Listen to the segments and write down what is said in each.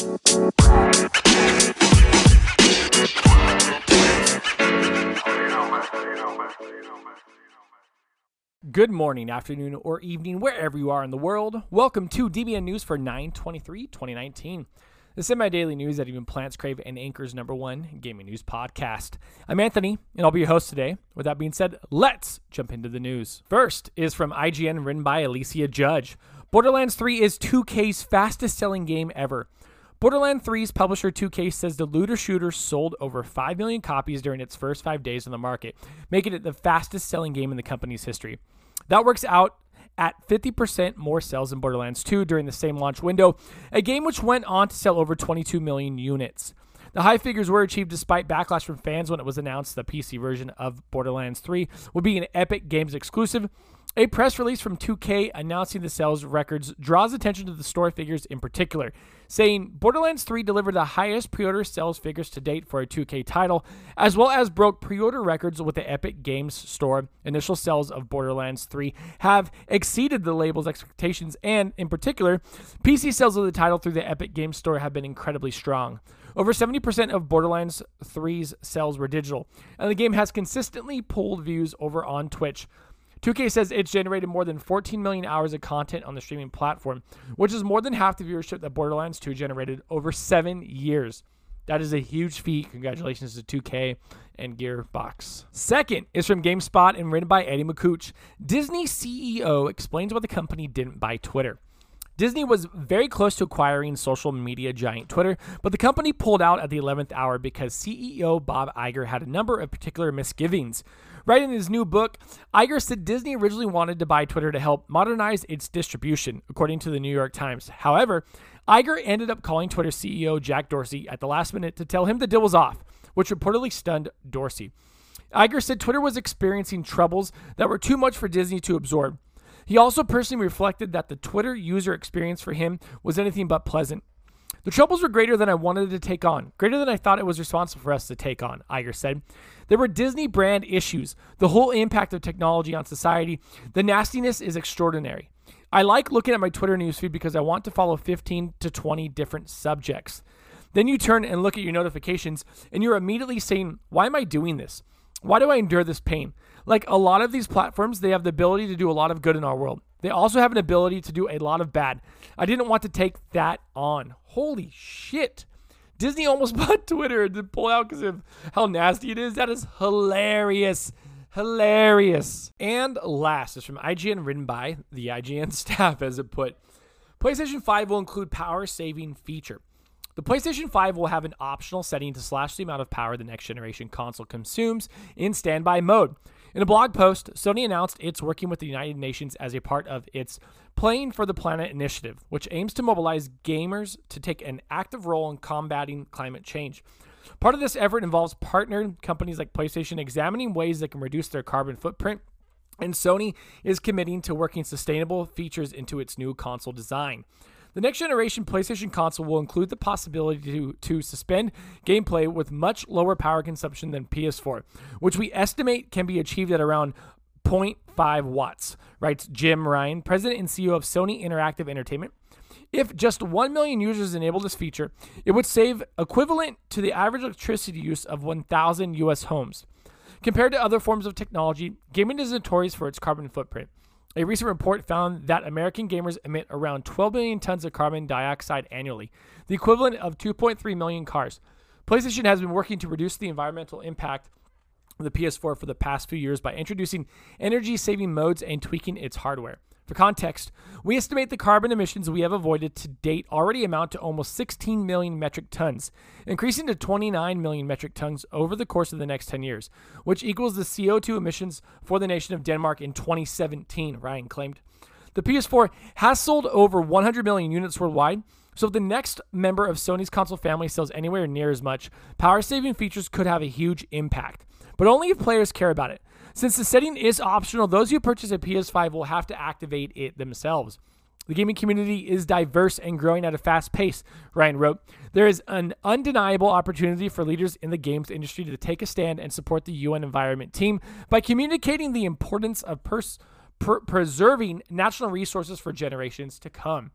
Good morning, afternoon, or evening, wherever you are in the world. Welcome to DBN News for 923 2019. The semi daily news that even plants crave and anchors number one gaming news podcast. I'm Anthony, and I'll be your host today. With that being said, let's jump into the news. First is from IGN, written by Alicia Judge. Borderlands 3 is 2K's fastest selling game ever. Borderlands 3's publisher 2K says the looter shooter sold over 5 million copies during its first five days on the market, making it the fastest selling game in the company's history. That works out at 50% more sales than Borderlands 2 during the same launch window, a game which went on to sell over 22 million units. The high figures were achieved despite backlash from fans when it was announced the PC version of Borderlands 3 would be an Epic Games exclusive a press release from 2K announcing the sales records draws attention to the store figures in particular, saying Borderlands 3 delivered the highest pre order sales figures to date for a 2K title, as well as broke pre order records with the Epic Games Store. Initial sales of Borderlands 3 have exceeded the label's expectations, and in particular, PC sales of the title through the Epic Games Store have been incredibly strong. Over 70% of Borderlands 3's sales were digital, and the game has consistently pulled views over on Twitch. 2K says it's generated more than 14 million hours of content on the streaming platform, which is more than half the viewership that Borderlands 2 generated over seven years. That is a huge feat. Congratulations to 2K and Gearbox. Second is from GameSpot and written by Eddie Makuch. Disney CEO explains why the company didn't buy Twitter. Disney was very close to acquiring social media giant Twitter, but the company pulled out at the 11th hour because CEO Bob Iger had a number of particular misgivings. Writing his new book, Iger said Disney originally wanted to buy Twitter to help modernize its distribution, according to the New York Times. However, Iger ended up calling Twitter CEO Jack Dorsey at the last minute to tell him the deal was off, which reportedly stunned Dorsey. Iger said Twitter was experiencing troubles that were too much for Disney to absorb. He also personally reflected that the Twitter user experience for him was anything but pleasant. The troubles were greater than I wanted to take on, greater than I thought it was responsible for us to take on, Iger said. There were Disney brand issues, the whole impact of technology on society. The nastiness is extraordinary. I like looking at my Twitter newsfeed because I want to follow 15 to 20 different subjects. Then you turn and look at your notifications, and you're immediately saying, Why am I doing this? Why do I endure this pain? Like a lot of these platforms, they have the ability to do a lot of good in our world. They also have an ability to do a lot of bad. I didn't want to take that on. Holy shit. Disney almost bought Twitter to pull out because of how nasty it is. That is hilarious. Hilarious. And last is from IGN, written by the IGN staff, as it put. PlayStation 5 will include power saving feature. The PlayStation 5 will have an optional setting to slash the amount of power the next generation console consumes in standby mode. In a blog post, Sony announced it's working with the United Nations as a part of its Playing for the Planet initiative, which aims to mobilize gamers to take an active role in combating climate change. Part of this effort involves partnered companies like PlayStation examining ways that can reduce their carbon footprint, and Sony is committing to working sustainable features into its new console design. The next generation PlayStation console will include the possibility to, to suspend gameplay with much lower power consumption than PS4, which we estimate can be achieved at around 0.5 watts, writes Jim Ryan, president and CEO of Sony Interactive Entertainment. If just 1 million users enable this feature, it would save equivalent to the average electricity use of 1,000 US homes. Compared to other forms of technology, gaming is notorious for its carbon footprint. A recent report found that American gamers emit around 12 million tons of carbon dioxide annually, the equivalent of 2.3 million cars. PlayStation has been working to reduce the environmental impact of the PS4 for the past few years by introducing energy saving modes and tweaking its hardware. For context, we estimate the carbon emissions we have avoided to date already amount to almost 16 million metric tons, increasing to 29 million metric tons over the course of the next 10 years, which equals the CO2 emissions for the nation of Denmark in 2017, Ryan claimed. The PS4 has sold over 100 million units worldwide, so if the next member of Sony's console family sells anywhere near as much, power saving features could have a huge impact, but only if players care about it. Since the setting is optional, those who purchase a PS5 will have to activate it themselves. The gaming community is diverse and growing at a fast pace, Ryan wrote. There is an undeniable opportunity for leaders in the games industry to take a stand and support the UN Environment Team by communicating the importance of pers- preserving natural resources for generations to come.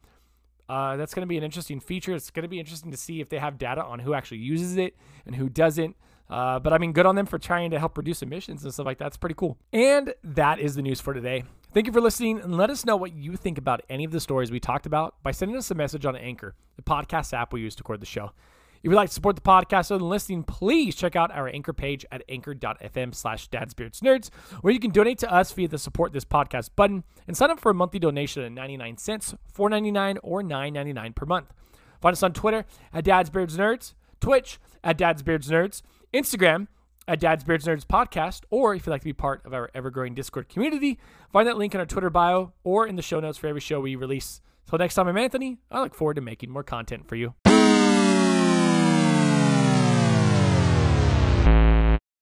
Uh, that's going to be an interesting feature. It's going to be interesting to see if they have data on who actually uses it and who doesn't. Uh, but I mean, good on them for trying to help reduce emissions and stuff like that. It's pretty cool. And that is the news for today. Thank you for listening and let us know what you think about any of the stories we talked about by sending us a message on Anchor, the podcast app we use to record the show. If you'd like to support the podcast other than listening, please check out our anchor page at anchor.fm slash dadsbeardsnerds, where you can donate to us via the support this podcast button and sign up for a monthly donation at 99 cents, 4.99 or 9.99 per month. Find us on Twitter at dadsbeardsnerds, Twitch at dadsbeardsnerds, Instagram at Dad's Beards Nerds podcast, or if you'd like to be part of our ever growing Discord community, find that link in our Twitter bio or in the show notes for every show we release. Till next time, I'm Anthony. I look forward to making more content for you.